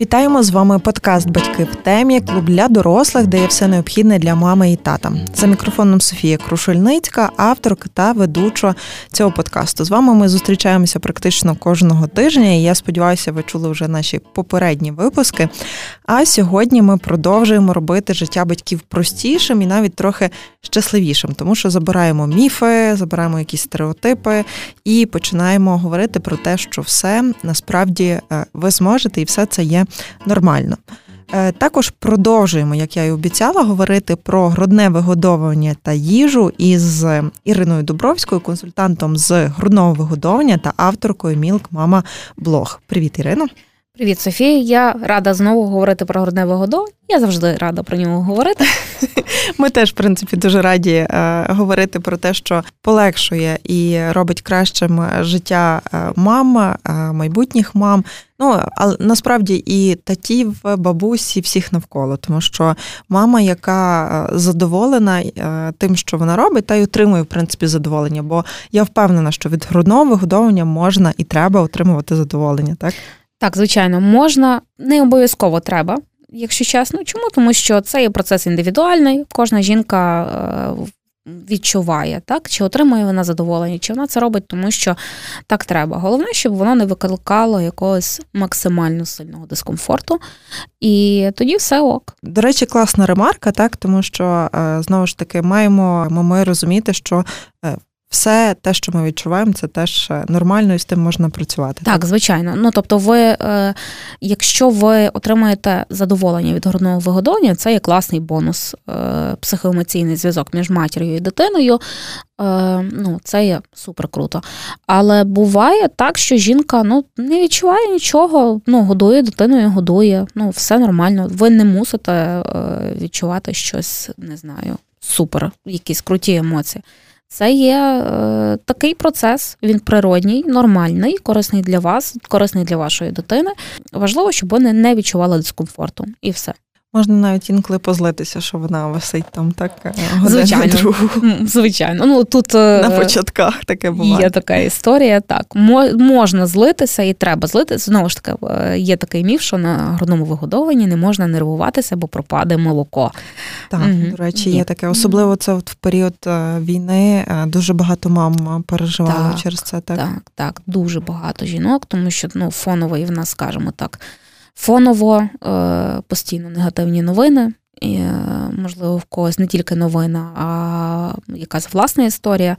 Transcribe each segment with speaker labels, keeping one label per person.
Speaker 1: Вітаємо з вами подкаст Батьки в темі, клуб для дорослих, де є все необхідне для мами і тата. За мікрофоном Софія Крушельницька, авторка та ведуча цього подкасту. З вами ми зустрічаємося практично кожного тижня, і я сподіваюся, ви чули вже наші попередні випуски. А сьогодні ми продовжуємо робити життя батьків простішим і навіть трохи щасливішим, тому що забираємо міфи, забираємо якісь стереотипи і починаємо говорити про те, що все насправді е, ви зможете, і все це є нормально. Е, також продовжуємо, як я і обіцяла, говорити про грудне вигодовування та їжу із Іриною Дубровською, консультантом з грудного вигодовування та авторкою Мілк Мама Блог. Привіт, Ірино!
Speaker 2: Привіт, Софія. Я рада знову говорити про грудне вигодовування. Я завжди рада про нього говорити.
Speaker 1: Ми теж, в принципі, дуже раді е, говорити про те, що полегшує і робить кращим життя е, мам, е, майбутніх мам. Ну але насправді і татів, бабусі, всіх навколо, тому що мама, яка задоволена тим, що вона робить, та й отримує в принципі задоволення. Бо я впевнена, що від грудного вигодовування можна і треба отримувати задоволення, так.
Speaker 2: Так, звичайно, можна, не обов'язково треба, якщо чесно. Чому? Тому що це є процес індивідуальний, кожна жінка е, відчуває, так, чи отримує вона задоволення, чи вона це робить, тому що так треба. Головне, щоб воно не викликало якогось максимально сильного дискомфорту, і тоді все ок.
Speaker 1: До речі, класна ремарка, так, тому що е, знову ж таки маємо ми розуміти, що е, все те, що ми відчуваємо, це теж е, нормально і з тим можна працювати.
Speaker 2: Так, так? звичайно. Ну тобто, ви, е, якщо ви отримаєте задоволення від грудного вигодовування, це є класний бонус, е, психоемоційний зв'язок між матір'ю і дитиною. Ну, це є супер круто. Але буває так, що жінка ну, не відчуває нічого, ну, годує дитиною, годує, ну, все нормально. Ви не мусите відчувати щось, не знаю, супер, якісь круті емоції. Це є е, такий процес, він природній, нормальний, корисний для вас, корисний для вашої дитини. Важливо, щоб вони не відчували дискомфорту, і все.
Speaker 1: Можна навіть інколи позлитися, що вона висить там так
Speaker 2: е, звичайно. другу. Звичайно. Ну тут
Speaker 1: е, на початках таке буває.
Speaker 2: Є така історія. Так можна злитися і треба злитися. Знову ж таки, е, є такий міф, що на грудному вигодовуванні не можна нервуватися, бо пропаде молоко.
Speaker 1: Так, угу. до речі, є таке. Особливо це от в період війни дуже багато мам переживали так, через це. Так,
Speaker 2: так, так, дуже багато жінок, тому що ну фоновий в нас, скажімо так фоново е, постійно негативні новини. І, е, Можливо, в когось не тільки новина, а якась власна історія.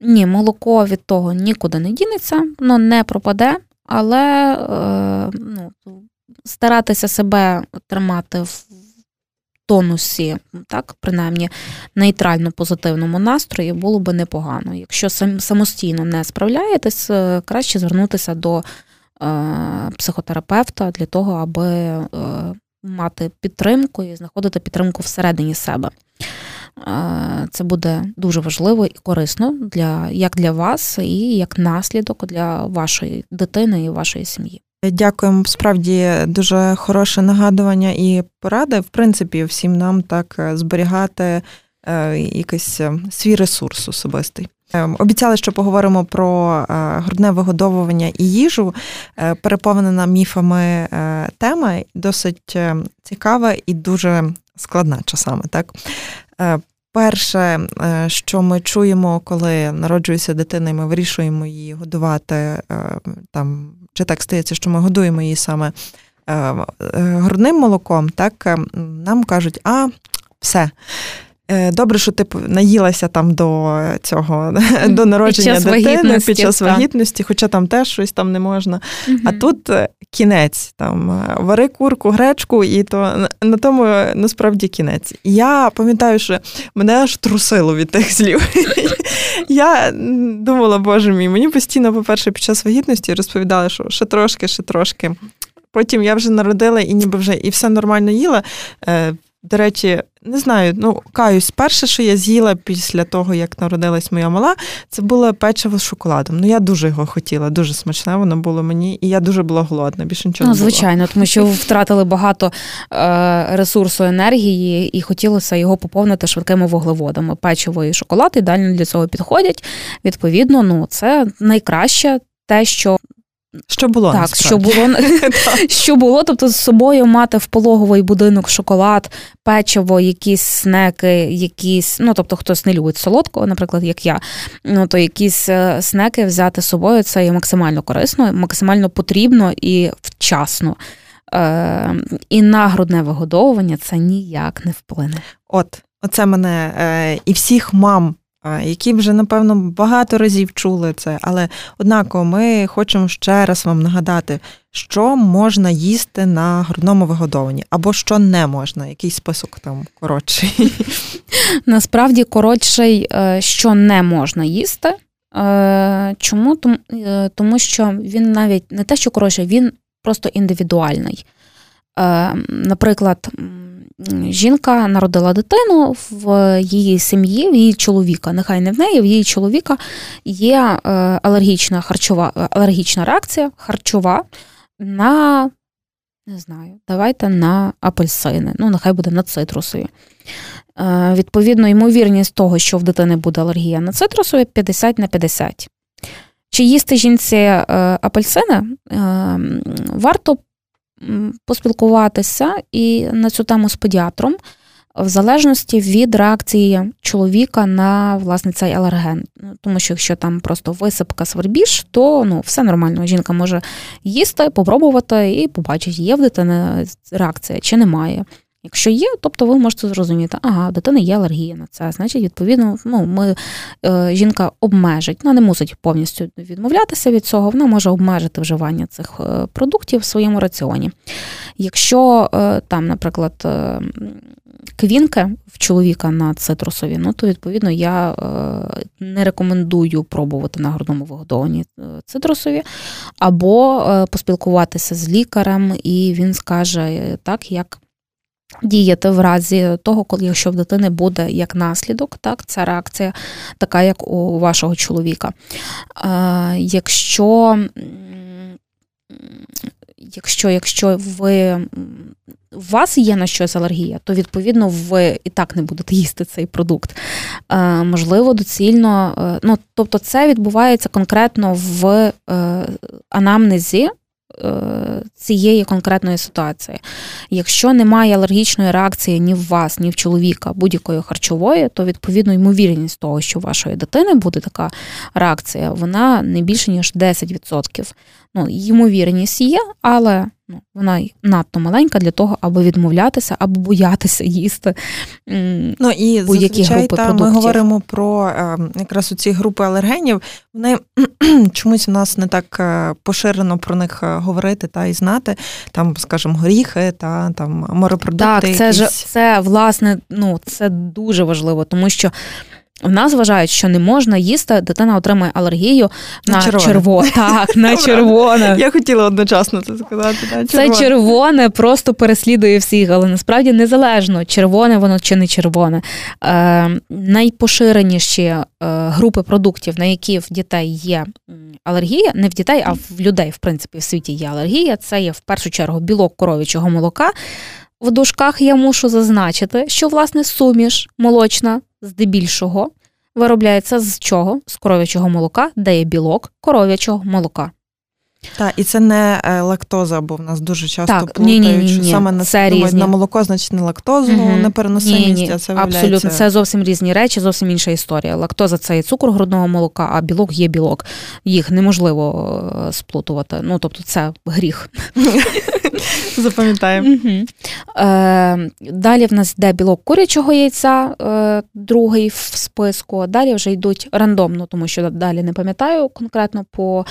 Speaker 2: Ні, молоко від того нікуди не дінеться, воно не пропаде, але е, ну, старатися себе тримати в тонусі, так, принаймні нейтрально позитивному настрої було би непогано. Якщо самостійно не справляєтесь, краще звернутися до Е, психотерапевта для того, аби е, мати підтримку і знаходити підтримку всередині себе. Е, це буде дуже важливо і корисно для як для вас, і як наслідок для вашої дитини і вашої сім'ї.
Speaker 1: Дякуємо. Справді дуже хороше нагадування і поради. В принципі, всім нам так зберігати якийсь свій ресурс особистий. Ем, обіцяли, що поговоримо про е, грудне вигодовування і їжу, е, переповнена міфами е, тема, досить цікава і дуже складна часами. Так? Перше, що ми чуємо, коли народжується дитина, і ми вирішуємо її годувати, там, чи так стається, що ми годуємо її саме грудним молоком, так нам кажуть, а все. Е, добре, що ти наїлася там до цього до народження під дитини під час вагітності, хоча там теж щось там не можна. Угу. А тут е, кінець там е, вари курку, гречку, і то на тому насправді кінець. Я пам'ятаю, що мене аж трусило від тих слів. Я думала, боже мій, мені постійно, по-перше, під час вагітності розповідали, що ще трошки, ще трошки. Потім я вже народила і ніби вже і все нормально їла до речі, не знаю, ну каюсь, перше, що я з'їла після того, як народилась моя мала, це було печиво з шоколадом. Ну я дуже його хотіла, дуже смачне воно було мені, і я дуже була голодна. Більше нічого
Speaker 2: ну,
Speaker 1: не було.
Speaker 2: звичайно, тому що втратили багато е, ресурсу енергії, і хотілося його поповнити швидкими вуглеводами. Печиво і шоколад ідеально для цього підходять. Відповідно, ну це найкраще те, що
Speaker 1: що було
Speaker 2: так, що було що було, тобто з собою мати в пологовий будинок шоколад, печиво, якісь снеки, якісь, ну тобто хтось не любить солодкого, наприклад, як я, ну то якісь е, снеки взяти з собою це є максимально корисно, максимально потрібно і вчасно. Е, І на грудне вигодовування це ніяк не вплине.
Speaker 1: От, оце мене е, і всіх мам які вже, напевно, багато разів чули це, але однаково ми хочемо ще раз вам нагадати, що можна їсти на грудному вигодованні, або що не можна, який список там коротший.
Speaker 2: Насправді коротший, е, що не можна їсти. Е, чому? Е, тому що він навіть не те, що коротший, він просто індивідуальний. Наприклад, жінка народила дитину в її сім'ї, в її чоловіка, нехай не в неї, в її чоловіка є е, алергічна харчова алергічна реакція харчова на, не знаю, давайте на апельсини. Ну, нехай буде на цитрусові. Е, відповідно, ймовірність того, що в дитини буде алергія на цитрусові, 50 на 50. Чи їсти жінці е, апельсини, варто поспілкуватися і на цю тему з педіатром, в залежності від реакції чоловіка на власне цей алерген. Ну, тому що якщо там просто висипка свербіж, то ну, все нормально. Жінка може їсти, попробувати і побачить, є в дитини реакція чи немає. Якщо є, тобто ви можете зрозуміти, ага, в дитини є алергія на це. Значить, відповідно, ну, ми, е, жінка обмежить, вона не мусить повністю відмовлятися від цього, вона може обмежити вживання цих е, продуктів в своєму раціоні. Якщо е, там, наприклад, е, квінки в чоловіка на цитрусові, ну то відповідно я е, не рекомендую пробувати на грудному вигодованні е, цитрусові, або поспілкуватися з лікарем, і він скаже так, як діяти в разі того, коли якщо в дитини буде як наслідок, так, ця реакція така, як у вашого чоловіка. Якщо якщо, якщо ви у вас є на щось алергія, то відповідно ви і так не будете їсти цей продукт. Е, Можливо, доцільно, е, ну тобто, це відбувається конкретно в е, анамнезі Е, цієї конкретної ситуації. Якщо немає алергічної реакції ні в вас, ні в чоловіка будь-якої харчової, то відповідно ймовірність того, що у вашої дитини буде така реакція, вона не більше ніж 10%. Ну, ймовірність є, але ну, вона надто маленька для того, аби відмовлятися або боятися їсти.
Speaker 1: Ну і будь-які групи та, продуктів. Ми говоримо про е, якраз ці групи алергенів. Вони чомусь у нас не так е, поширено про них е, говорити та і знати. Там, скажімо, горіхи та там морепродукти.
Speaker 2: Так, це ж це власне, ну це дуже важливо, тому що. В нас вважають, що не можна їсти, дитина отримає алергію на, на червоне. Черво. Так, на червоне.
Speaker 1: Я хотіла одночасно це сказати.
Speaker 2: Да, червоне. Це червоне просто переслідує всіх, але насправді незалежно, червоне воно чи не червоне. Е, Найпоширеніші е, групи продуктів, на які в дітей є алергія, не в дітей, а в людей, в принципі, в світі є алергія. Це є в першу чергу білок коров'ячого молока. В дужках я мушу зазначити, що власне суміш молочна здебільшого виробляється з чого? З коров'ячого молока, де є білок коров'ячого молока.
Speaker 1: Так, і це не е, лактоза, бо в нас дуже часто так, плутають, ні, ні, ні, що саме на це думають, на молоко, значить не лактозу, угу. непереносимість, а це виявляється...
Speaker 2: Абсолютно, це зовсім різні речі, зовсім інша історія. Лактоза це є цукор грудного молока, а білок є білок. Їх неможливо е, сплутувати. Ну, тобто, це гріх.
Speaker 1: Запам'ятаємо. Угу.
Speaker 2: Е, Далі в нас йде білок курячого яйця, е, другий в списку. Далі вже йдуть рандомно, тому що далі не пам'ятаю конкретно по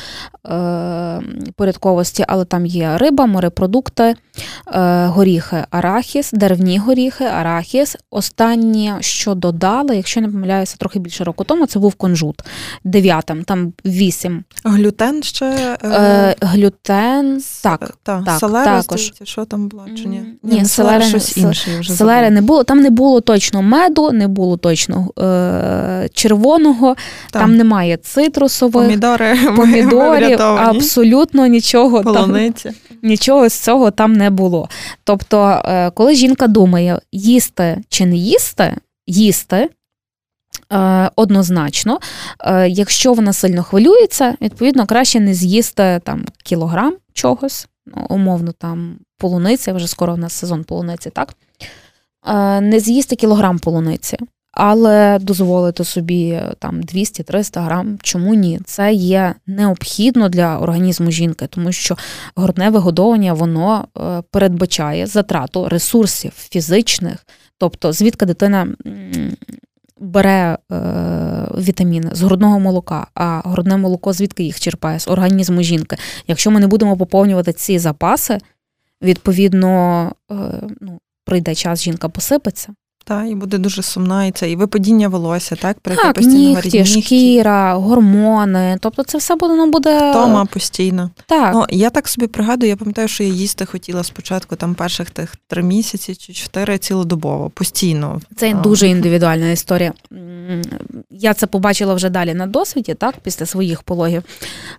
Speaker 2: е, порядковості, але там є риба, морепродукти, е, горіхи, арахіс, деревні горіхи, арахіс. Останнє, що додали, якщо не помиляюся, трохи більше року тому, це був конжут дев'ятим, там вісім.
Speaker 1: Глютен ще?
Speaker 2: Е, Глютен, так.
Speaker 1: Та, так, селера,
Speaker 2: також.
Speaker 1: Що там було? чи ні?
Speaker 2: Ні, селери, щось інше. Вже селери не було. Там не було точно меду, не було точно е- червоного, там. там немає цитрусових,
Speaker 1: помідори,
Speaker 2: помідорів, абсолютно нічого
Speaker 1: Полуниці.
Speaker 2: там. Нічого з цього там не було. Тобто, е, коли жінка думає, їсти чи не їсти, їсти. Е, однозначно, е, якщо вона сильно хвилюється, відповідно краще не з'їсти там кілограм чогось, ну, умовно там полуниця, вже скоро у нас сезон полуниці, так? Не з'їсти кілограм полуниці, але дозволити собі там 200-300 грам. Чому ні? Це є необхідно для організму жінки, тому що грудне вигодовування воно е, передбачає затрату ресурсів фізичних, тобто звідки дитина. Бере е, вітаміни з грудного молока, а грудне молоко звідки їх черпає з організму жінки. Якщо ми не будемо поповнювати ці запаси, відповідно е, ну, прийде час, жінка посипеться.
Speaker 1: Так, і буде дуже сумна, і це і випадіння волосся, так?
Speaker 2: При так, нігті, шкіра, гормони. Тобто це все буде, ну, буде.
Speaker 1: Тома постійно.
Speaker 2: Так.
Speaker 1: Ну, Я так собі пригадую, я пам'ятаю, що я їсти хотіла спочатку там перших тих три місяці чи чотири цілодобово, постійно.
Speaker 2: Це дуже індивідуальна історія. Я це побачила вже далі на досвіді, так, після своїх пологів.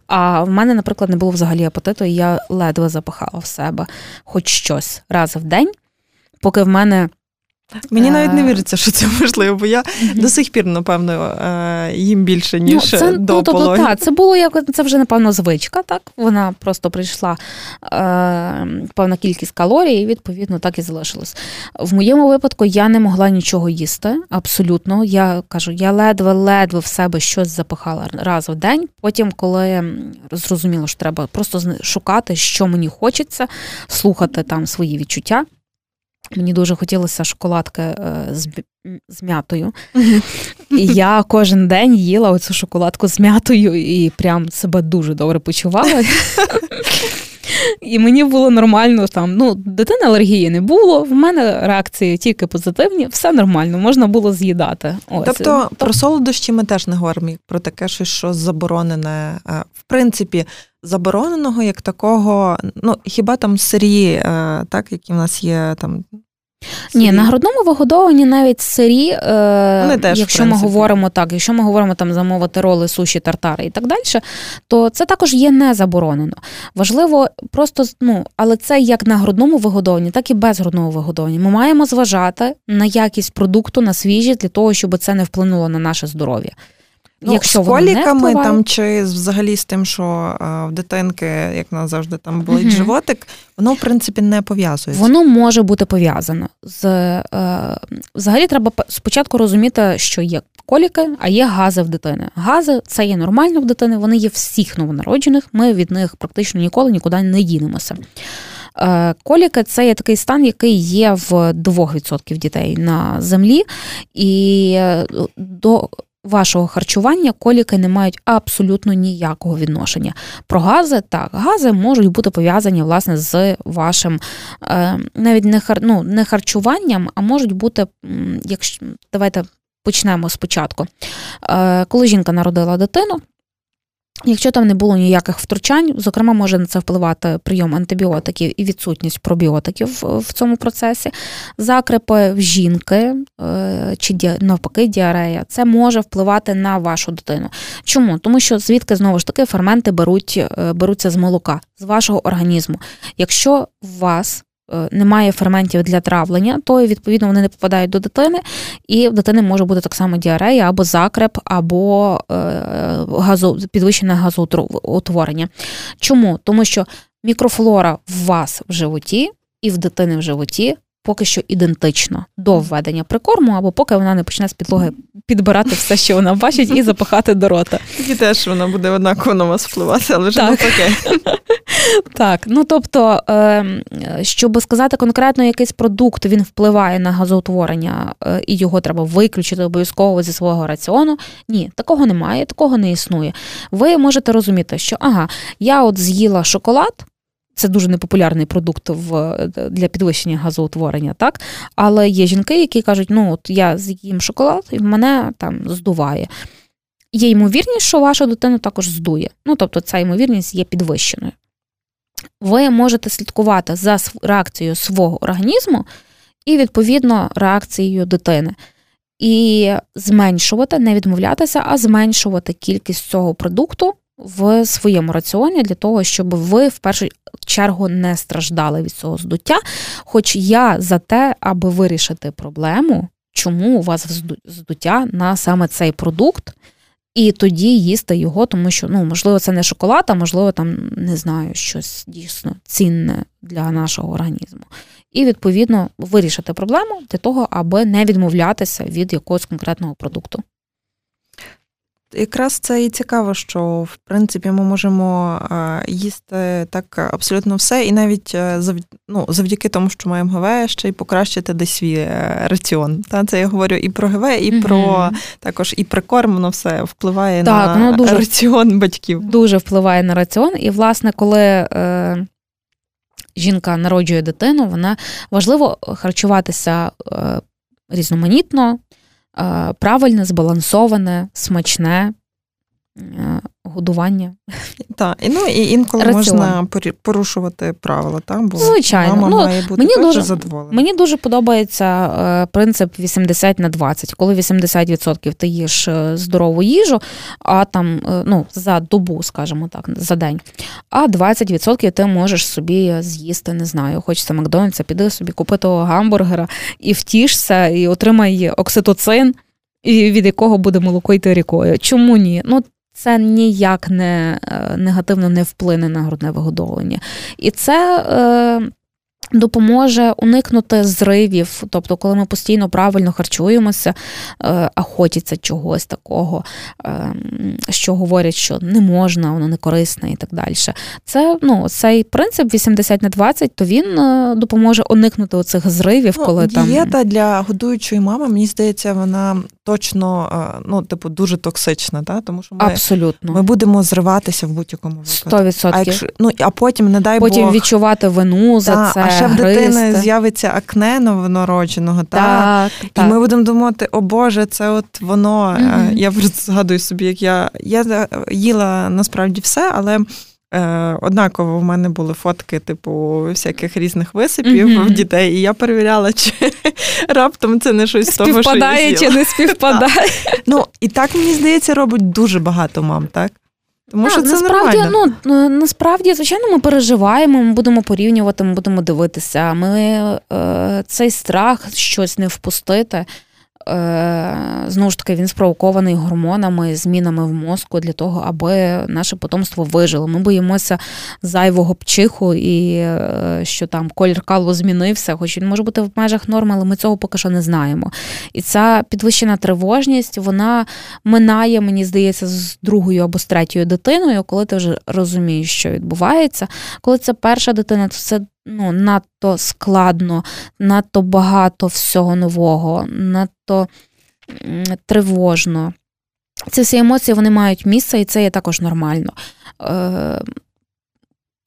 Speaker 2: А в мене, наприклад, не було взагалі апетиту, і я ледве запахала в себе хоч щось раз в день, поки в мене.
Speaker 1: Мені навіть не віриться, що це можливо, бо я до сих пір, напевно, е, їм більше, ну, ніж
Speaker 2: ну, це,
Speaker 1: до
Speaker 2: ну,
Speaker 1: тобто,
Speaker 2: так, Це було як це вже, напевно, звичка, так? Вона просто прийшла е, певна кількість калорій, і відповідно так і залишилось. В моєму випадку я не могла нічого їсти, абсолютно. Я кажу, я ледве-ледве в себе щось запихала раз в день. Потім, коли зрозуміло, що треба просто шукати, що мені хочеться, слухати там свої відчуття. Мені дуже хотілося шоколадки е, з з м'ятою. І я кожен день їла оцю шоколадку з м'ятою і прям себе дуже добре почувала. І мені було нормально там. Ну, дитини алергії не було. В мене реакції тільки позитивні, все нормально, можна було з'їдати.
Speaker 1: Ось. Тобто про солодощі ми теж не говоримо про таке, щось, що заборонене. Е, в принципі, забороненого як такого, ну хіба там сирі, е, так, які в нас є там
Speaker 2: Сирі. Ні, на грудному вигодованні навіть сирі, е, теж, якщо ми говоримо так, якщо ми говоримо там замовити роли, суші, тартари і так далі, то це також є не заборонено. Важливо просто, ну, але це як на грудному вигодованні, так і без грудного вигодовування. Ми маємо зважати на якість продукту, на свіжість для того, щоб це не вплинуло на наше здоров'я.
Speaker 1: Ну, Якщо з коліками там чи взагалі з тим, що а, в дитинки, як нас завжди там болить угу. животик, воно в принципі не пов'язується.
Speaker 2: Воно може бути пов'язано з е, взагалі. Треба спочатку розуміти, що є коліки, а є гази в дитини. Гази це є нормально в дитини. Вони є всіх новонароджених. Ми від них практично ніколи нікуди не дінемося. Е, коліки це є такий стан, який є в 2% дітей на землі, і е, до вашого харчування коліки не мають абсолютно ніякого відношення. Про гази так, гази можуть бути пов'язані власне з вашим е, навіть не хар, ну, не харчуванням, а можуть бути, якщо давайте почнемо спочатку. Е, коли жінка народила дитину. Якщо там не було ніяких втручань, зокрема, може на це впливати прийом антибіотиків і відсутність пробіотиків в цьому процесі, закрепи в жінки е, чи навпаки діарея, це може впливати на вашу дитину. Чому? Тому що звідки знову ж таки ферменти беруть, е, беруться з молока, з вашого організму. Якщо у вас немає ферментів для травлення, то відповідно вони не попадають до дитини, і в дитини може бути так само діарея або закреп, або е, газо, підвищене газоутворення. Чому? Тому що мікрофлора в вас в животі і в дитини в животі. Поки що ідентично до введення прикорму, або поки вона не почне з підлоги підбирати все, що вона бачить, і запихати до рота.
Speaker 1: І теж вона буде однаково на вас впливати, але вже навпаки.
Speaker 2: Так, ну тобто, ем, щоб сказати конкретно якийсь продукт, він впливає на газоутворення, е, і його треба виключити обов'язково зі свого раціону. Ні, такого немає, такого не існує. Ви можете розуміти, що ага, я от з'їла шоколад. Це дуже непопулярний продукт в, для підвищення газоутворення, так? Але є жінки, які кажуть, ну от я з'їм шоколад і мене там здуває. Є ймовірність, що ваша дитина також здує. Ну, тобто, ця ймовірність є підвищеною. ви можете слідкувати за реакцією свого організму і, відповідно, реакцією дитини. І зменшувати, не відмовлятися, а зменшувати кількість цього продукту в своєму раціоні для того, щоб ви в першу чергу не страждали від цього здуття. Хоч я за те, аби вирішити проблему, чому у вас здуття на саме цей продукт. І тоді їсти його, тому що ну можливо це не шоколад, а можливо там не знаю щось дійсно цінне для нашого організму. І відповідно вирішити проблему для того, аби не відмовлятися від якогось конкретного продукту.
Speaker 1: Якраз це і цікаво, що в принципі ми можемо їсти так абсолютно все, і навіть е, ну, завдяки тому, що маємо ГВ, ще й покращити десь свій е, раціон. Та це я говорю і про ГВ, і mm про також і прикорм, воно все впливає так, на дуже, раціон батьків.
Speaker 2: Дуже впливає на раціон. І, власне, коли е, жінка народжує дитину, вона важливо харчуватися е, різноманітно. Е, правильне, збалансоване, смачне годування.
Speaker 1: Так, і ну і інколи Раціон. можна порушувати правила, так? Бо
Speaker 2: Звичайно.
Speaker 1: мама
Speaker 2: ну,
Speaker 1: має бути
Speaker 2: мені дуже
Speaker 1: задоволена.
Speaker 2: Мені дуже подобається е, принцип 80 на 20. Коли 80% ти їш е, здорову їжу, а там е, ну, за добу, скажімо так, за день, а 20% ти можеш собі з'їсти, не знаю, хочеться Макдональдса, піди собі купи того гамбургера і втішся, і отримай окситоцин. І від якого буде молоко йти рікою. Чому ні? Ну це ніяк не е, негативно не вплине на грудне вигодовлення. І це. Е, Допоможе уникнути зривів, тобто, коли ми постійно правильно харчуємося, е, а хочеться чогось такого, що говорять, що не можна, воно не корисне і так далі. Це ну, цей принцип 80 на 20, то він допоможе уникнути оцих зривів,
Speaker 1: ну,
Speaker 2: коли
Speaker 1: дієта там. Дієта для годуючої мами, мені здається, вона точно е, ну, типу, дуже токсична, да? тому що ми
Speaker 2: Абсолютно.
Speaker 1: ми будемо зриватися в будь-якому випадку.
Speaker 2: 100%.
Speaker 1: А якщо, ну, а потім, не дай
Speaker 2: потім
Speaker 1: Бог,
Speaker 2: відчувати вину за та, це.
Speaker 1: Ще в дитини з'явиться акне новонародженого, та?
Speaker 2: Так,
Speaker 1: і так. ми будемо думати, о Боже, це от воно. mm Я згадую собі, як я я їла насправді все, але. Е, однаково в мене були фотки, типу, всяких різних висипів mm-hmm. в дітей, і я перевіряла, чи раптом це не щось з того, що я
Speaker 2: з'їла. чи не співпадає.
Speaker 1: Ну, і так, мені здається, робить дуже багато мам, так? Тому
Speaker 2: так,
Speaker 1: що це
Speaker 2: насправді,
Speaker 1: нормально.
Speaker 2: ну насправді, звичайно, ми переживаємо, ми будемо порівнювати, ми будемо дивитися. Ми е, цей страх щось не впустити. Е, знову ж таки, він спровокований гормонами, змінами в мозку для того, аби наше потомство вижило. Ми боїмося зайвого пчиху і е, що там колір калу змінився, хоч він може бути в межах норми, але ми цього поки що не знаємо. І ця підвищена тривожність, вона минає, мені здається, з другою або з третьою дитиною, коли ти вже розумієш, що відбувається. Коли це перша дитина, то це ну, надто складно, надто багато всього нового, надто тривожно. Ці всі емоції вони мають місце, і це є також нормально. Е,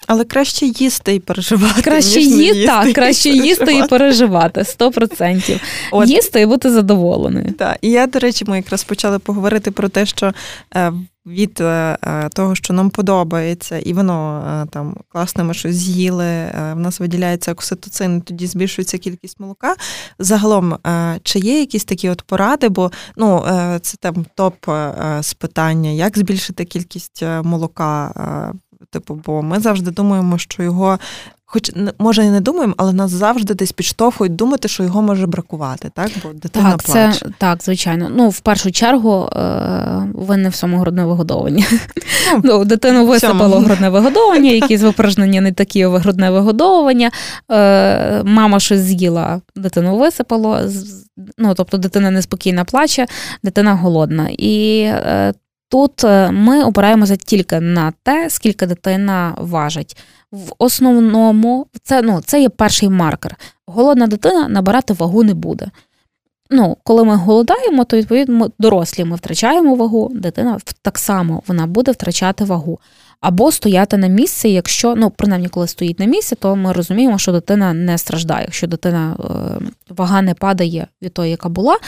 Speaker 1: але краще їсти і переживати.
Speaker 2: Краще ніж не їсти, так, краще і їсти і переживати 100%. От. Їсти і бути задоволеною.
Speaker 1: Так, і я, до речі, ми якраз почали поговорити про те, що е, від е, е, того, що нам подобається, і воно там класно, ми щось з'їли, в нас виділяється окситоцин, тоді збільшується кількість молока. Загалом, чи є якісь такі от поради, бо ну, це там топ з питання, як збільшити кількість молока Типу, бо ми завжди думаємо, що його, хоч може і не думаємо, але нас завжди десь підштовхують думати, що його може бракувати, так? Бо дитина
Speaker 2: так,
Speaker 1: плаче.
Speaker 2: Це, так, звичайно. Ну, в першу чергу, е, винне в цьому грудне вигодовування. Ну, ну Дитину висипало грудне вигодовування, якісь випражнення не такі грудне вигодовування. Е, мама щось з'їла, дитину висипало. Ну, тобто дитина неспокійна плаче, дитина голодна. І е, Тут ми опираємося тільки на те, скільки дитина важить. В основному це ну, це є перший маркер. Голодна дитина набирати вагу не буде. Ну, Коли ми голодаємо, то відповідно дорослі ми втрачаємо вагу, дитина так само вона буде втрачати вагу. Або стояти на місці, якщо, ну, принаймні, коли стоїть на місці, то ми розуміємо, що дитина не страждає, якщо дитина е, вага не падає від того, яка була, е,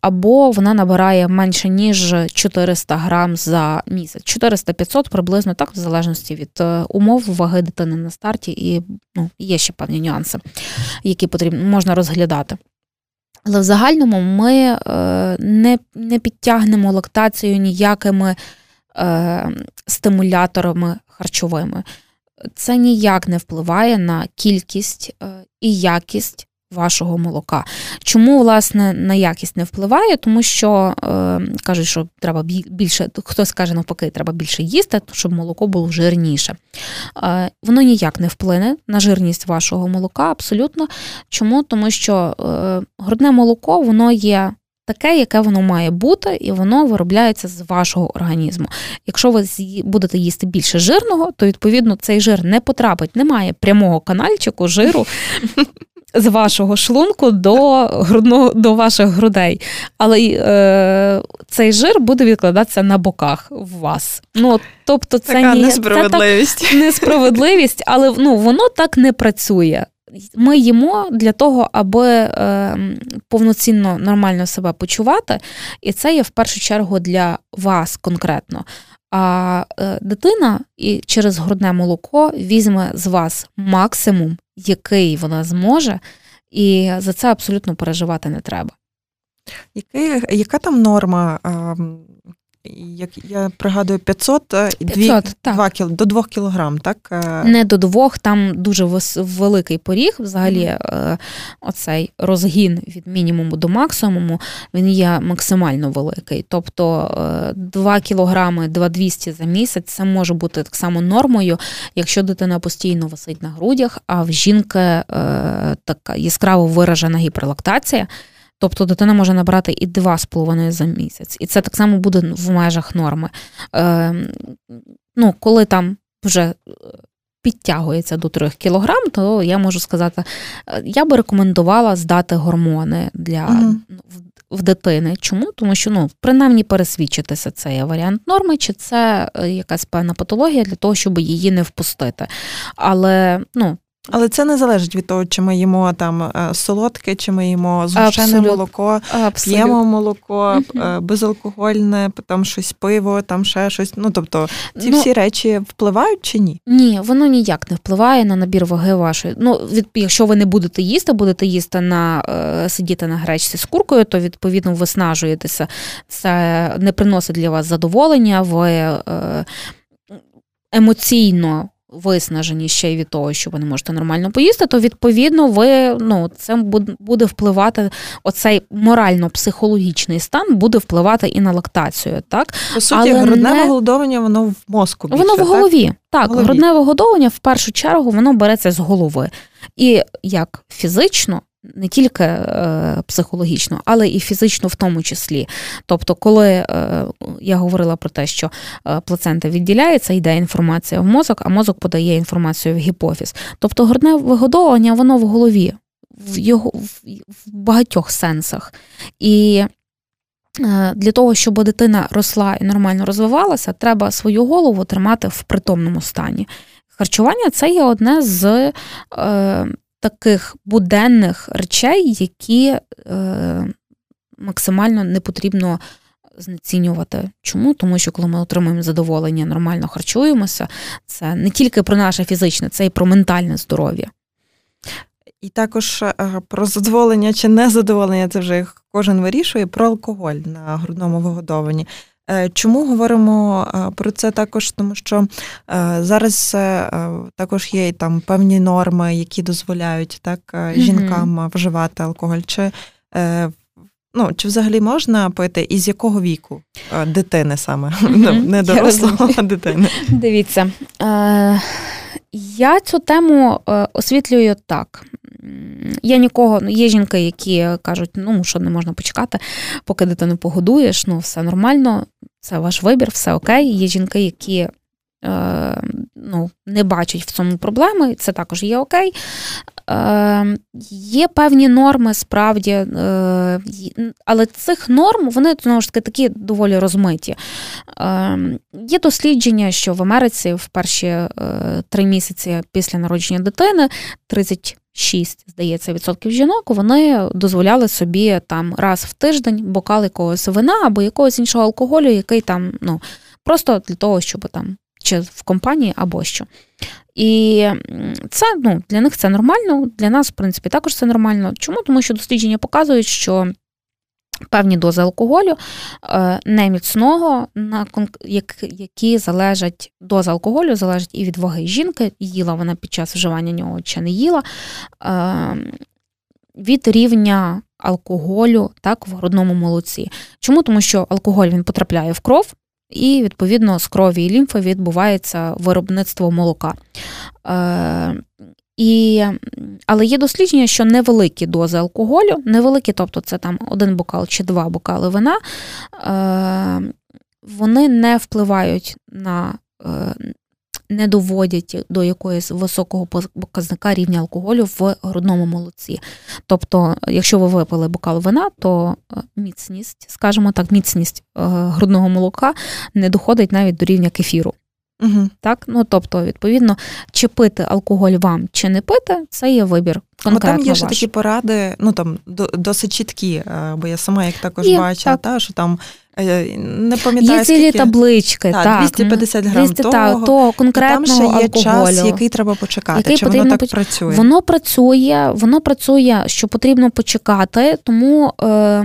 Speaker 2: або вона набирає менше, ніж 400 грам за місяць. 400-500 приблизно так, в залежності від е, умов ваги дитини на старті, і ну, є ще певні нюанси, які потрібно можна розглядати. Але в загальному ми не не підтягнемо лактацію ніякими е, стимуляторами харчовими. Це ніяк не впливає на кількість е, і якість вашого молока. Чому, власне, на якість не впливає? Тому що е, кажуть, що треба більше, хтось каже навпаки, треба більше їсти, щоб молоко було жирніше. Е, Воно ніяк не вплине на жирність вашого молока, абсолютно. Чому? Тому що е, грудне молоко воно є таке, яке воно має бути, і воно виробляється з вашого організму. Якщо ви будете їсти більше жирного, то відповідно цей жир не потрапить, немає прямого канальчику жиру. З вашого шлунку до грудного до ваших грудей, але е, цей жир буде відкладатися на боках в вас. Ну тобто, це
Speaker 1: така ні, несправедливість.
Speaker 2: Це так, несправедливість, але ну воно так не працює. Ми їмо для того, аби е, повноцінно нормально себе почувати, і це є в першу чергу для вас конкретно. А е, дитина і через грудне молоко візьме з вас максимум, який вона зможе, і за це абсолютно переживати не треба.
Speaker 1: Який, Яка там норма як я пригадую, 500, 500 2, 2 кіл, до 2 кілограм, так?
Speaker 2: Е, Не до 2, там дуже великий поріг. Взагалі, mm-hmm. оцей розгін від мінімуму до максимуму, він є максимально великий. Тобто 2 е, кілограми, 2,200 за місяць це може бути так само нормою, якщо дитина постійно висить на грудях, а в жінки така яскраво виражена гіперлактація. Тобто дитина може набрати і 2,5 за місяць. І це так само буде в межах норми. Е, ну, Коли там вже е, підтягується до 3 кілограм, то я можу сказати, е, я би рекомендувала здати гормони для угу. в дитини. Чому? Тому що ну, принаймні пересвідчитися, це є варіант норми, чи це е, якась певна патологія для того, щоб її не впустити. Але ну,
Speaker 1: але це не залежить від того, чи ми їмо там е, солодке, чи ми їмо згущене молоко, Абсолют. п'ємо молоко, uh безалкогольне, там щось пиво, там ще щось. Ну тобто ці ну, всі речі впливають чи ні?
Speaker 2: Ні, воно ніяк не впливає на набір ваги вашої. Ну, від якщо ви не будете їсти, будете їсти на е, сидіти на гречці з куркою, то відповідно виснажуєтеся. Це не приносить для вас задоволення, ви емоційно виснажені ще й від того, що ви не можете нормально поїсти, то відповідно ви ну це буде впливати оцей морально-психологічний стан буде впливати і на лактацію. Так
Speaker 1: по суті, Але грудне не... голодовання воно в мозку. більше,
Speaker 2: Воно в голові. Так, так голові. грудне вигодовування в першу чергу воно береться з голови. І як фізично, не тільки е, психологічно, але і фізично в тому числі. Тобто, коли е, я говорила про те, що е, плацента відділяється, йде інформація в мозок, а мозок подає інформацію в гіпофіз. Тобто грудне вигодовування, воно в голові, в його в багатьох сенсах. І для того, щоб дитина росла і нормально розвивалася, треба свою голову тримати в притомному стані. Харчування це є одне з таких буденних речей, які е, максимально не потрібно знецінювати. Чому? Тому що коли ми отримуємо задоволення, нормально харчуємося, це не тільки про наше фізичне, це і про ментальне здоров'я.
Speaker 1: І також е, про задоволення чи незадоволення, це вже кожен вирішує, про алкоголь на грудному вигодованні. Е, чому говоримо е, про це також? Тому що е, зараз також є там певні норми, які дозволяють так жінкам вживати алкоголь. Чи ну, чи взагалі можна пити і з якого віку дитини саме? Mm-hmm. Не дорослого, а дитини.
Speaker 2: Дивіться. Я цю тему освітлюю так. Я нікого, ну, є жінки, які кажуть, ну що не можна почекати, поки дитину погодуєш, ну все нормально, це ваш вибір, все окей. Є жінки, які е, ну, не бачать в цьому проблеми, це також є окей. Е, Є певні норми, справді, е, але цих норм вони знову ж таки такі доволі розмиті. Е, Є дослідження, що в Америці в перші е, три місяці після народження дитини 30 6, здається, відсотків жінок, вони дозволяли собі там раз в тиждень бокал якогось вина або якогось іншого алкоголю, який там, ну, просто для того, щоб там чи в компанії або що. І це ну, для них це нормально, для нас, в принципі, також це нормально. Чому? Тому що дослідження показують, що певні дози алкоголю е, неміцного, які залежать доза алкоголю залежить і від ваги жінки, їла вона під час вживання нього чи не їла, е, від рівня алкоголю так, в грудному молоці. Чому? Тому що алкоголь він потрапляє в кров. І, відповідно, з крові і лімфи відбувається виробництво молока. І, Але є дослідження, що невеликі дози алкоголю, невеликі, тобто це там один бокал чи два бокали вина, е, вони не впливають на. Е, не доводять до якоїсь високого показника рівня алкоголю в грудному молоці. Тобто, якщо ви випили бокал вина, то е, міцність, скажімо так, міцність грудного молока не доходить навіть до рівня кефіру. Угу. Так, ну тобто, відповідно, чи пити алкоголь вам, чи не пити, це є вибір. Конкретно
Speaker 1: там є ще такі поради, ну там досить чіткі, е, бо я сама як також є, бачила, так. та що там Е, не пам'ятаю,
Speaker 2: Є цілі
Speaker 1: скільки...
Speaker 2: таблички.
Speaker 1: Так,
Speaker 2: так.
Speaker 1: 250 грам 200, того,
Speaker 2: того конкретного
Speaker 1: там ще є
Speaker 2: алкоголю.
Speaker 1: час, який треба почекати. Який Чи воно так поч... працює?
Speaker 2: Воно працює, воно працює, що потрібно почекати, тому е,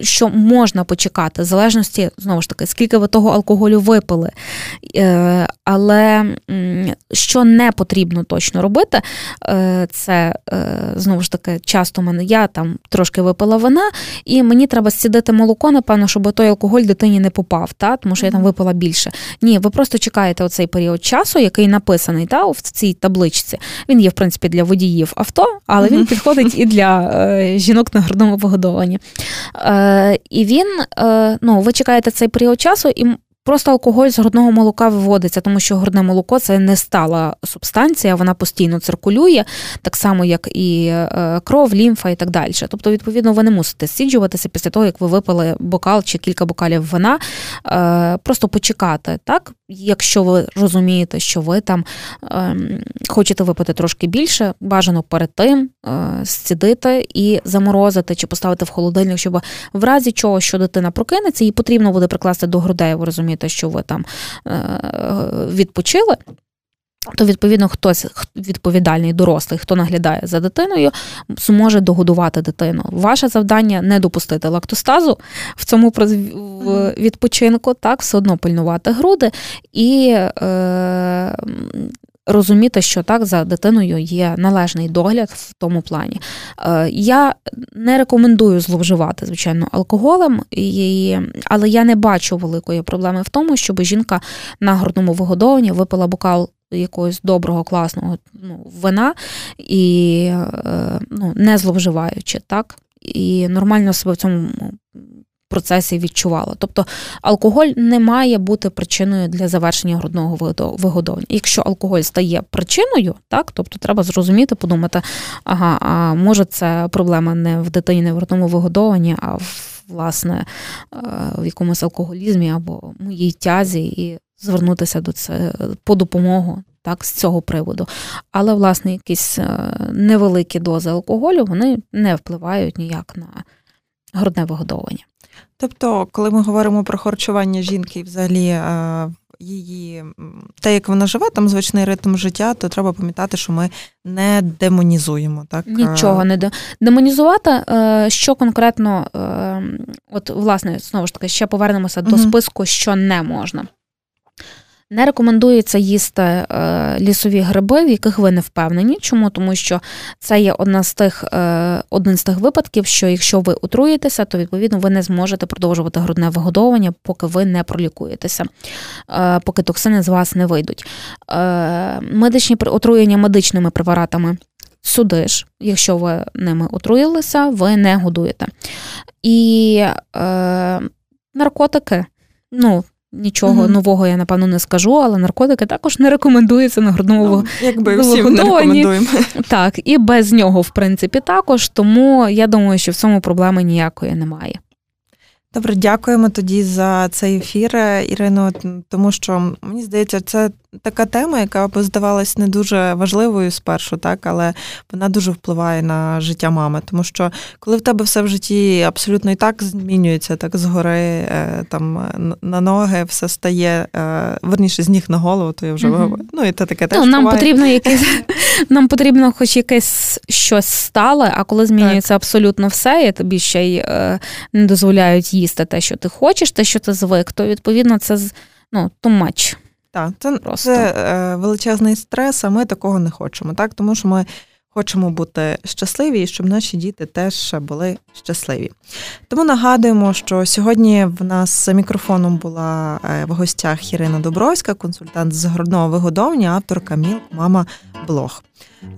Speaker 2: що можна почекати, в залежності, знову ж таки, скільки ви того алкоголю випили. Е, Але що не потрібно точно робити, е, це е, знову ж таки, часто мене я там трошки випила вина, і мені треба сідати молоко, напевно, щоб той алкоголь дитині не попав, та, тому що я там випила більше. Ні, ви просто чекаєте оцей період часу, який написаний та, в цій табличці. Він є, в принципі, для водіїв авто, але він підходить і для жінок на грудному погодованні. І він, ну, ви чекаєте цей період часу, і Просто алкоголь з грудного молока виводиться, тому що грудне молоко це не стала субстанція, вона постійно циркулює, так само, як і е, кров, лімфа і так далі. Тобто, відповідно, ви не мусите сіджуватися після того, як ви випили бокал чи кілька бокалів вина, е, просто почекати, так? Якщо ви розумієте, що ви там е, хочете випити трошки більше, бажано перед тим е, сцідити і заморозити чи поставити в холодильник, щоб в разі чого, що дитина прокинеться, їй потрібно буде прикласти до грудей, ви розумієте, що ви там е, відпочили. То, відповідно, хтось відповідальний, дорослий, хто наглядає за дитиною, зможе догодувати дитину. Ваше завдання не допустити лактостазу в цьому відпочинку, так, все одно пильнувати груди і е, розуміти, що так за дитиною є належний догляд в тому плані. Е, я не рекомендую зловживати, звичайно, алкоголем, і, але я не бачу великої проблеми в тому, щоб жінка на грудному вигодованні випила бокал якогось доброго, класного ну, вина і е, ну, не зловживаючи, так? І нормально себе в цьому процесі відчувала. Тобто алкоголь не має бути причиною для завершення грудного вигодовування. Якщо алкоголь стає причиною, так тобто треба зрозуміти, подумати, ага, а може це проблема не в дитині, не в грудному вигодованні, а в власне е, в якомусь алкоголізмі або моїй тязі і звернутися до це по допомогу так, з цього приводу. Але, власне, якісь е, невеликі дози алкоголю вони не впливають ніяк на грудне вигодовування.
Speaker 1: Тобто, коли ми говоримо про харчування жінки, і взагалі е, її те, як вона живе, там звичний ритм життя, то треба пам'ятати, що ми не демонізуємо. Так
Speaker 2: нічого не демонізувати. Е, що конкретно, от власне, знову ж таки, ще повернемося угу. до списку, що не можна. Не рекомендується їсти е, лісові гриби, в яких ви не впевнені. Чому? Тому що це є одна з тих, е, один з тих випадків, що якщо ви отруєтеся, то відповідно ви не зможете продовжувати грудне вигодовування, поки ви не пролікуєтеся, е, поки токсини з вас не вийдуть. Медичні отруєння медичними препаратами. Суди ж, якщо ви ними отруїлися, ви не годуєте. І е, наркотики, ну, Нічого mm-hmm. нового я напевно не скажу, але наркотики також не рекомендуються на грудному
Speaker 1: ну, якби всім не рекомендуємо.
Speaker 2: Так, і без нього, в принципі, також. Тому я думаю, що в цьому проблеми ніякої немає.
Speaker 1: Добре, дякуємо тоді за цей ефір, Ірино, тому що мені здається, це така тема, яка б здавалась не дуже важливою спершу, так, але вона дуже впливає на життя мами. Тому що коли в тебе все в житті абсолютно і так змінюється, так згори е, там на ноги все стає, е, верніше з ніг на голову, то я вже mm ну і це таке ну, теж.
Speaker 2: Ну, нам буває. потрібно якесь, нам потрібно хоч якесь щось стале, а коли змінюється так. абсолютно все, і тобі ще й е, не дозволяють їсти те, що ти хочеш, те, що ти звик, то відповідно це ну, too much.
Speaker 1: Так, це Просто. це е, величезний стрес, а ми такого не хочемо, так? Тому що ми хочемо бути щасливі і щоб наші діти теж були щасливі. Тому нагадуємо, що сьогодні в нас мікрофоном була е, в гостях Ірина Добровська, консультант з грудного вигодовування, авторка Мілк Мама Блог.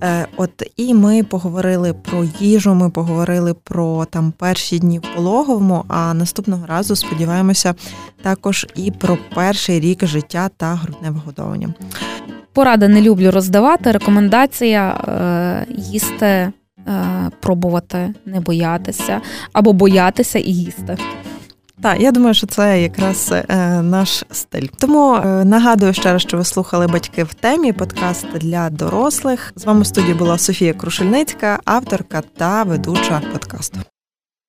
Speaker 1: Е, от і ми поговорили про їжу, ми поговорили про там перші дні в пологовому. А наступного разу сподіваємося також і про перший рік життя та грудне вигодовування.
Speaker 2: Поради не люблю роздавати. Рекомендація е, їсти, е, пробувати, не боятися або боятися і їсти.
Speaker 1: Так, я думаю, що це якраз е, наш стиль. Тому е, нагадую ще раз, що ви слухали батьки в темі подкаст для дорослих. З вами в студії була Софія Крушельницька, авторка та ведуча подкасту.